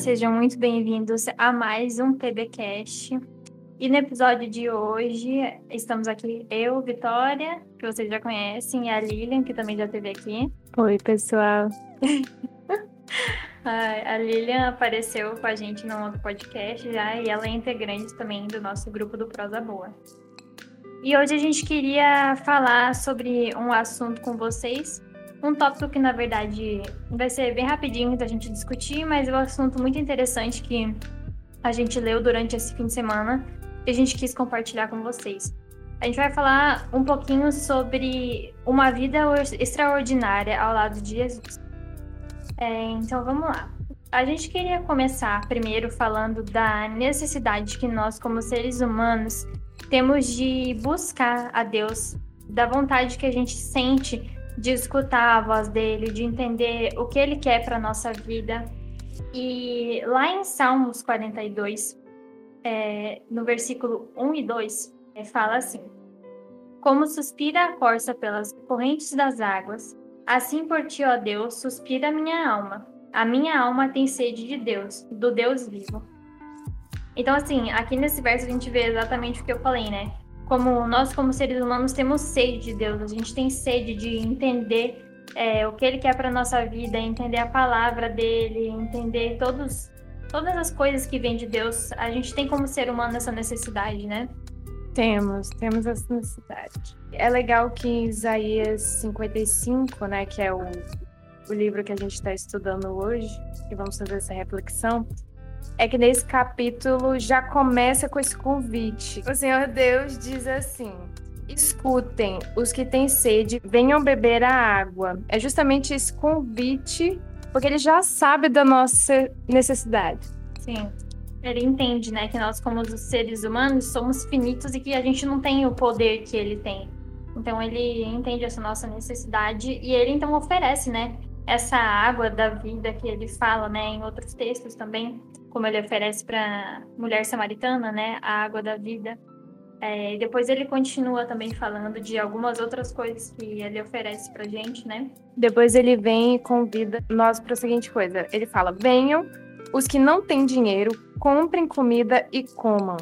sejam muito bem-vindos a mais um PBcast. E no episódio de hoje, estamos aqui eu, Vitória, que vocês já conhecem, e a Lilian, que também já esteve aqui. Oi, pessoal. a Lilian apareceu com a gente no outro podcast já, e ela é integrante também do nosso grupo do Prosa Boa. E hoje a gente queria falar sobre um assunto com vocês, um tópico que na verdade vai ser bem rapidinho da gente discutir, mas é um assunto muito interessante que a gente leu durante esse fim de semana e a gente quis compartilhar com vocês. A gente vai falar um pouquinho sobre uma vida extraordinária ao lado de Jesus. É, então vamos lá. A gente queria começar primeiro falando da necessidade que nós, como seres humanos, temos de buscar a Deus, da vontade que a gente sente de escutar a voz dele, de entender o que ele quer para nossa vida. E lá em Salmos 42, é, no versículo 1 e 2, é, fala assim: Como suspira a corça pelas correntes das águas, assim por ti, ó Deus, suspira a minha alma. A minha alma tem sede de Deus, do Deus vivo. Então, assim, aqui nesse verso a gente vê exatamente o que eu falei, né? Como nós, como seres humanos, temos sede de Deus, a gente tem sede de entender é, o que Ele quer para nossa vida, entender a palavra dele, entender todos, todas as coisas que vêm de Deus. A gente tem como ser humano essa necessidade, né? Temos, temos essa necessidade. É legal que em Isaías 55, né, que é o, o livro que a gente está estudando hoje, e vamos fazer essa reflexão, é que nesse capítulo já começa com esse convite. O Senhor Deus diz assim: Escutem, os que têm sede, venham beber a água. É justamente esse convite, porque ele já sabe da nossa necessidade. Sim. Ele entende, né, que nós, como os seres humanos, somos finitos e que a gente não tem o poder que ele tem. Então ele entende essa nossa necessidade e ele então oferece, né, essa água da vida que ele fala, né, em outros textos também, como ele oferece para mulher samaritana, né, a água da vida. É, depois ele continua também falando de algumas outras coisas que ele oferece para gente, né? Depois ele vem e convida nós para a seguinte coisa: ele fala, venham os que não têm dinheiro, comprem comida e comam.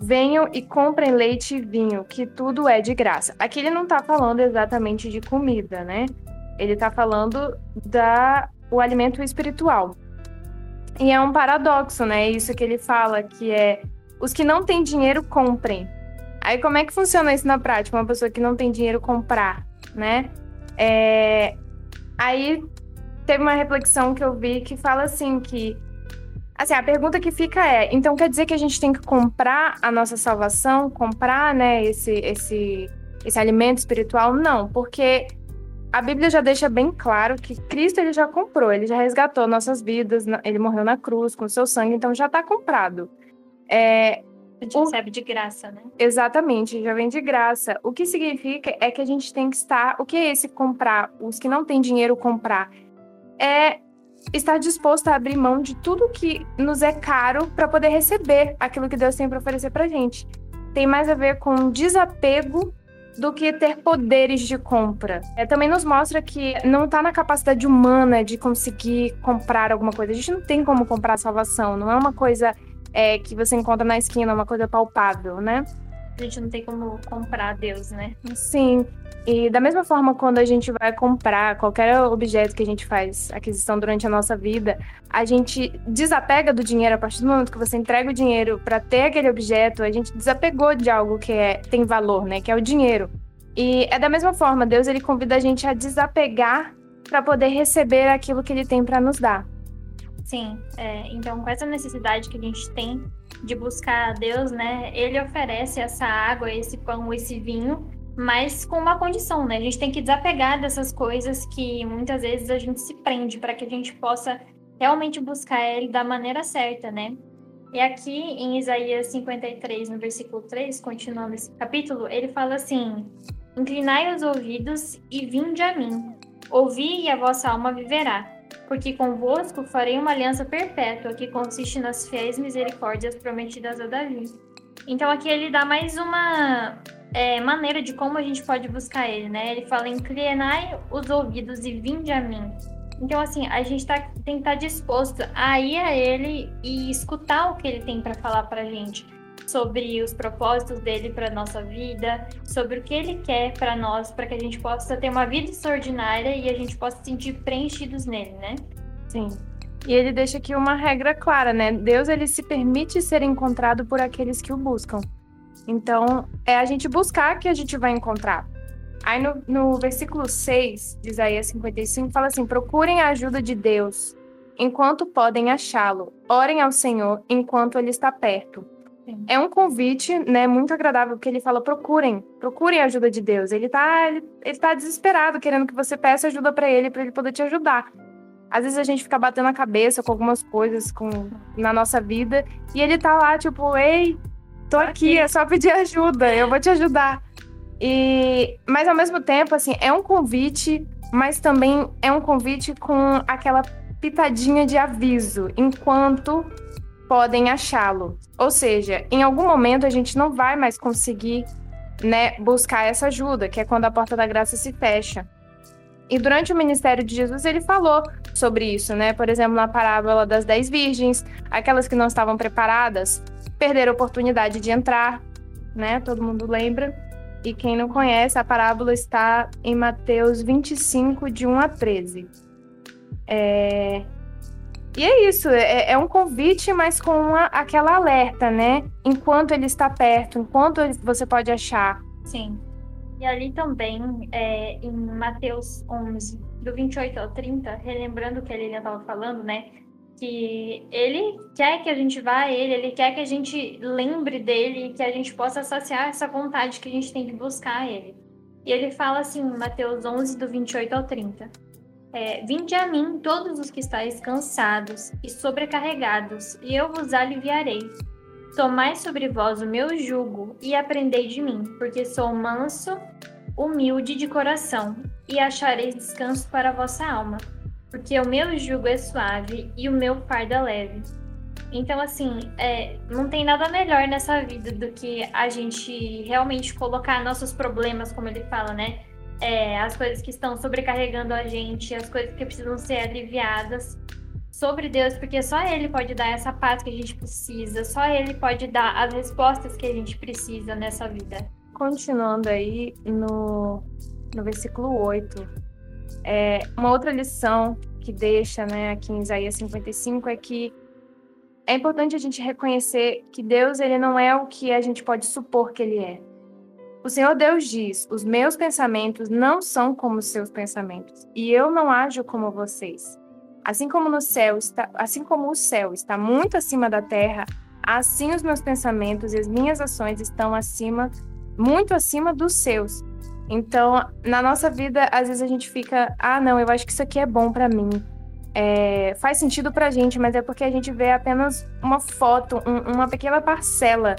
Venham e comprem leite e vinho, que tudo é de graça. Aqui ele não está falando exatamente de comida, né? Ele está falando da o alimento espiritual. E é um paradoxo, né? Isso que ele fala, que é os que não têm dinheiro comprem. Aí como é que funciona isso na prática? Uma pessoa que não tem dinheiro comprar, né? É... Aí teve uma reflexão que eu vi que fala assim que assim a pergunta que fica é então quer dizer que a gente tem que comprar a nossa salvação, comprar, né? Esse esse esse alimento espiritual? Não, porque a Bíblia já deixa bem claro que Cristo ele já comprou, ele já resgatou nossas vidas, ele morreu na cruz com o seu sangue, então já está comprado. É, a gente o... recebe de graça, né? Exatamente, já vem de graça. O que significa é que a gente tem que estar. O que é esse comprar? Os que não têm dinheiro comprar. É estar disposto a abrir mão de tudo que nos é caro para poder receber aquilo que Deus tem para oferecer para gente. Tem mais a ver com desapego do que ter poderes de compra. É, também nos mostra que não está na capacidade humana de conseguir comprar alguma coisa. A gente não tem como comprar salvação, não é uma coisa é, que você encontra na esquina, uma coisa palpável, né? A gente não tem como comprar Deus, né? Sim. E da mesma forma, quando a gente vai comprar qualquer objeto que a gente faz aquisição durante a nossa vida, a gente desapega do dinheiro a partir do momento que você entrega o dinheiro para ter aquele objeto, a gente desapegou de algo que é, tem valor, né? Que é o dinheiro. E é da mesma forma, Deus ele convida a gente a desapegar para poder receber aquilo que ele tem para nos dar. Sim, é, então com essa necessidade que a gente tem de buscar a Deus, né? Ele oferece essa água, esse pão, esse vinho, mas com uma condição, né? A gente tem que desapegar dessas coisas que muitas vezes a gente se prende para que a gente possa realmente buscar ele da maneira certa, né? E aqui em Isaías 53, no versículo 3, continuando esse capítulo, ele fala assim: Inclinai os ouvidos e vinde a mim. Ouvi e a vossa alma viverá porque convosco farei uma aliança perpétua que consiste nas fiéis misericórdias prometidas a Davi. Então aqui ele dá mais uma é, maneira de como a gente pode buscar ele, né? Ele fala: inclinai os ouvidos e vinde a mim. Então, assim, a gente tá, tem que estar tá disposto a ir a ele e escutar o que ele tem para falar pra gente sobre os propósitos dele para nossa vida, sobre o que ele quer para nós, para que a gente possa ter uma vida extraordinária e a gente possa se sentir preenchidos nele, né? Sim. E ele deixa aqui uma regra clara, né? Deus ele se permite ser encontrado por aqueles que o buscam. Então, é a gente buscar que a gente vai encontrar. Aí no, no versículo 6 de Isaías 55 fala assim: procurem a ajuda de Deus enquanto podem achá-lo. Orem ao Senhor enquanto ele está perto. É um convite, né, muito agradável, porque ele fala: procurem, procurem a ajuda de Deus. Ele tá, ele, ele tá desesperado, querendo que você peça ajuda para ele, para ele poder te ajudar. Às vezes a gente fica batendo a cabeça com algumas coisas com, na nossa vida, e ele tá lá, tipo, ei, tô aqui, é só pedir ajuda, eu vou te ajudar. E, mas ao mesmo tempo, assim, é um convite, mas também é um convite com aquela pitadinha de aviso, enquanto podem achá-lo. Ou seja, em algum momento a gente não vai mais conseguir né, buscar essa ajuda, que é quando a porta da graça se fecha. E durante o ministério de Jesus, ele falou sobre isso, né? Por exemplo, na parábola das dez virgens, aquelas que não estavam preparadas perderam a oportunidade de entrar, né? Todo mundo lembra. E quem não conhece, a parábola está em Mateus 25, de 1 a 13. É... E é isso, é, é um convite, mas com uma, aquela alerta, né? Enquanto ele está perto, enquanto ele, você pode achar. Sim. E ali também, é, em Mateus 11, do 28 ao 30, relembrando o que a Lilian estava falando, né? Que ele quer que a gente vá a ele, ele quer que a gente lembre dele, que a gente possa associar essa vontade que a gente tem de buscar a ele. E ele fala assim, Mateus 11, do 28 ao 30. É, Vinde a mim todos os que estáis cansados e sobrecarregados, e eu vos aliviarei. Tomai sobre vós o meu jugo e aprendei de mim, porque sou manso, humilde de coração, e achareis descanso para a vossa alma, porque o meu jugo é suave e o meu fardo é leve. Então, assim, é, não tem nada melhor nessa vida do que a gente realmente colocar nossos problemas, como ele fala, né? É, as coisas que estão sobrecarregando a gente, as coisas que precisam ser aliviadas sobre Deus, porque só Ele pode dar essa paz que a gente precisa, só Ele pode dar as respostas que a gente precisa nessa vida. Continuando aí no, no versículo 8, é, uma outra lição que deixa né, aqui em Isaías 55 é que é importante a gente reconhecer que Deus ele não é o que a gente pode supor que Ele é. O Senhor Deus diz: Os meus pensamentos não são como os seus pensamentos, e eu não ajo como vocês. Assim como no céu está, assim como o céu está muito acima da terra, assim os meus pensamentos e as minhas ações estão acima, muito acima dos seus. Então, na nossa vida, às vezes a gente fica, ah, não, eu acho que isso aqui é bom para mim. É, faz sentido pra gente, mas é porque a gente vê apenas uma foto, um, uma pequena parcela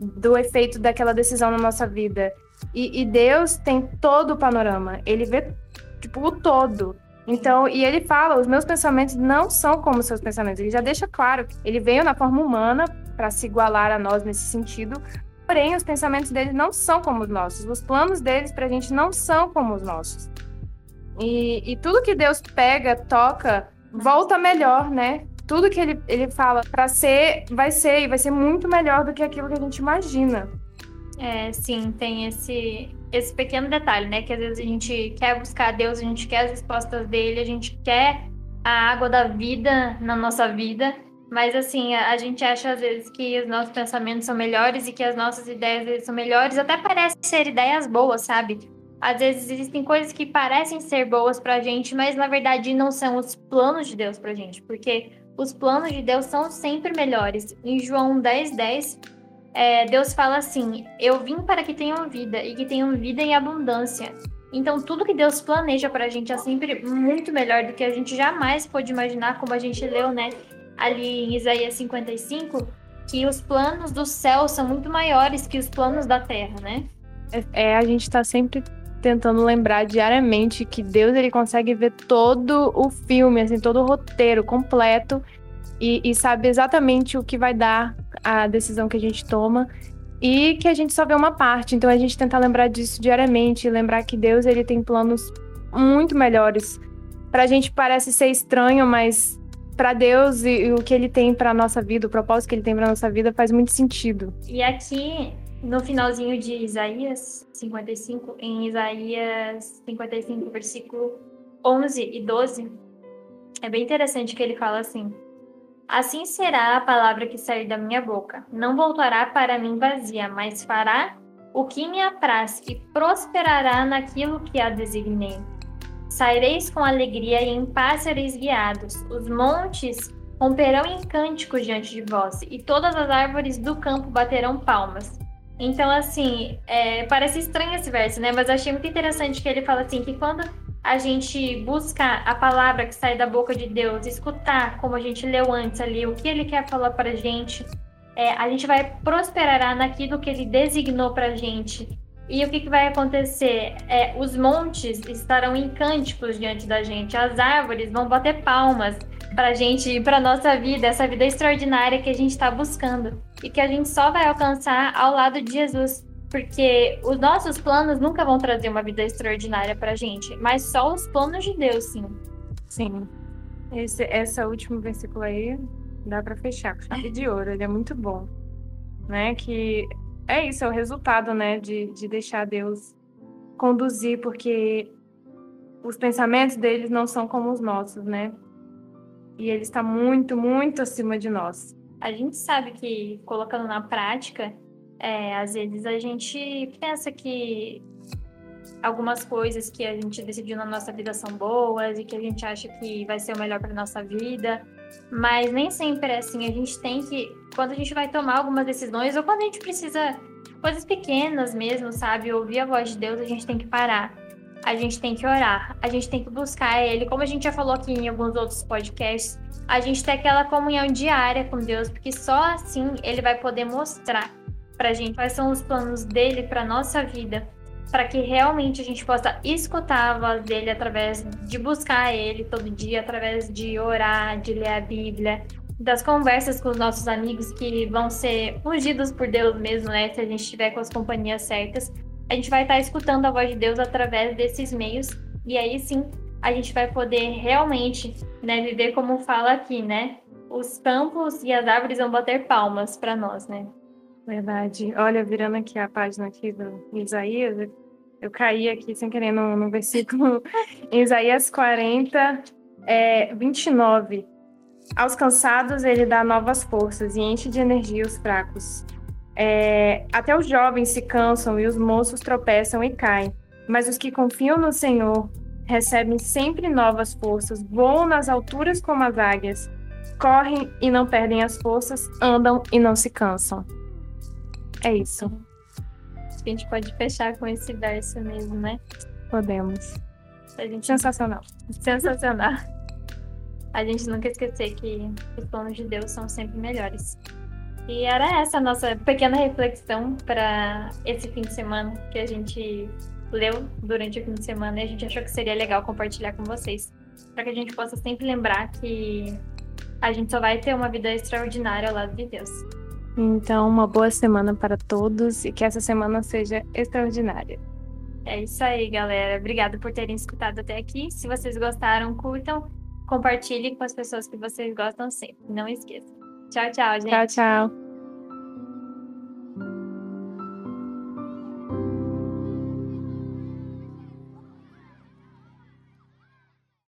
do efeito daquela decisão na nossa vida. E, e, Deus tem todo o panorama. Ele vê, tipo, o todo. Então, e ele fala: os meus pensamentos não são como os seus pensamentos. Ele já deixa claro. Ele veio na forma humana para se igualar a nós nesse sentido. Porém, os pensamentos dele não são como os nossos. Os planos deles para a gente não são como os nossos. E, e tudo que Deus pega, toca, volta melhor, né? Tudo que ele, ele fala para ser, vai ser, e vai ser muito melhor do que aquilo que a gente imagina. É, sim, tem esse, esse pequeno detalhe, né? Que às vezes a gente quer buscar Deus, a gente quer as respostas dele, a gente quer a água da vida na nossa vida, mas assim, a, a gente acha às vezes que os nossos pensamentos são melhores e que as nossas ideias são melhores, até parecem ser ideias boas, sabe? Às vezes existem coisas que parecem ser boas pra gente, mas na verdade não são os planos de Deus pra gente, porque os planos de Deus são sempre melhores. Em João 10, 10, é, Deus fala assim: Eu vim para que tenham vida e que tenham vida em abundância. Então, tudo que Deus planeja para a gente é sempre muito melhor do que a gente jamais pôde imaginar, como a gente leu, né, ali em Isaías 55, que os planos do céu são muito maiores que os planos da terra, né? É, é a gente está sempre tentando lembrar diariamente que Deus ele consegue ver todo o filme, assim, todo o roteiro completo e, e, sabe exatamente o que vai dar a decisão que a gente toma e que a gente só vê uma parte. Então a gente tentar lembrar disso diariamente, lembrar que Deus ele tem planos muito melhores pra gente parece ser estranho, mas para Deus e, e, o que ele tem para nossa vida, o propósito que ele tem para nossa vida faz muito sentido. E aqui no finalzinho de Isaías 55, em Isaías 55, versículo 11 e 12, é bem interessante que ele fala assim: Assim será a palavra que sair da minha boca. Não voltará para mim vazia, mas fará o que me apraz e prosperará naquilo que a designei. Saireis com alegria e em paz sereis guiados. Os montes romperão em cânticos diante de vós, e todas as árvores do campo baterão palmas. Então, assim, é, parece estranho esse verso, né? Mas eu achei muito interessante que ele fala assim: que quando a gente buscar a palavra que sai da boca de Deus, escutar, como a gente leu antes ali, o que ele quer falar para a gente, é, a gente vai prosperar naquilo que ele designou para a gente. E o que, que vai acontecer? É, os montes estarão em cânticos diante da gente, as árvores vão bater palmas para a gente, para nossa vida, essa vida extraordinária que a gente está buscando e que a gente só vai alcançar ao lado de Jesus. Porque os nossos planos nunca vão trazer uma vida extraordinária pra gente, mas só os planos de Deus, sim. Sim. Esse essa último versículo aí dá para fechar com chave de ouro, ele é muito bom. Né? Que é isso, é o resultado, né, de, de deixar Deus conduzir, porque os pensamentos deles não são como os nossos, né? E ele está muito, muito acima de nós. A gente sabe que colocando na prática, é, às vezes a gente pensa que algumas coisas que a gente decidiu na nossa vida são boas e que a gente acha que vai ser o melhor para nossa vida, mas nem sempre é assim. A gente tem que, quando a gente vai tomar algumas decisões ou quando a gente precisa coisas pequenas mesmo, sabe, ouvir a voz de Deus, a gente tem que parar. A gente tem que orar, a gente tem que buscar Ele, como a gente já falou aqui em alguns outros podcasts, a gente tem aquela comunhão diária com Deus, porque só assim Ele vai poder mostrar para a gente quais são os planos dele para nossa vida, para que realmente a gente possa escutar a voz dele através de buscar ele todo dia, através de orar, de ler a Bíblia, das conversas com os nossos amigos que vão ser ungidos por Deus mesmo, né? Se a gente estiver com as companhias certas, a gente vai estar escutando a voz de Deus através desses meios e aí sim a gente vai poder realmente, né, viver como fala aqui, né? Os campos e as árvores vão bater palmas para nós, né? Verdade. Olha, virando aqui a página aqui do Isaías, eu caí aqui sem querer no, no versículo em Isaías 40, é, 29. Aos cansados ele dá novas forças e enche de energia os fracos. É, até os jovens se cansam e os moços tropeçam e caem, mas os que confiam no Senhor recebem sempre novas forças, voam nas alturas como as águias, correm e não perdem as forças, andam e não se cansam. É isso. Acho que a gente pode fechar com esse verso mesmo, né? Podemos. A gente... Sensacional. Sensacional. A gente nunca esquecer que os planos de Deus são sempre melhores. E era essa a nossa pequena reflexão para esse fim de semana que a gente leu durante o fim de semana e a gente achou que seria legal compartilhar com vocês, para que a gente possa sempre lembrar que a gente só vai ter uma vida extraordinária ao lado de Deus. Então, uma boa semana para todos e que essa semana seja extraordinária. É isso aí, galera. Obrigada por terem escutado até aqui. Se vocês gostaram, curtam, compartilhem com as pessoas que vocês gostam sempre. Não esqueçam. Tchau, tchau, gente. Tchau, tchau.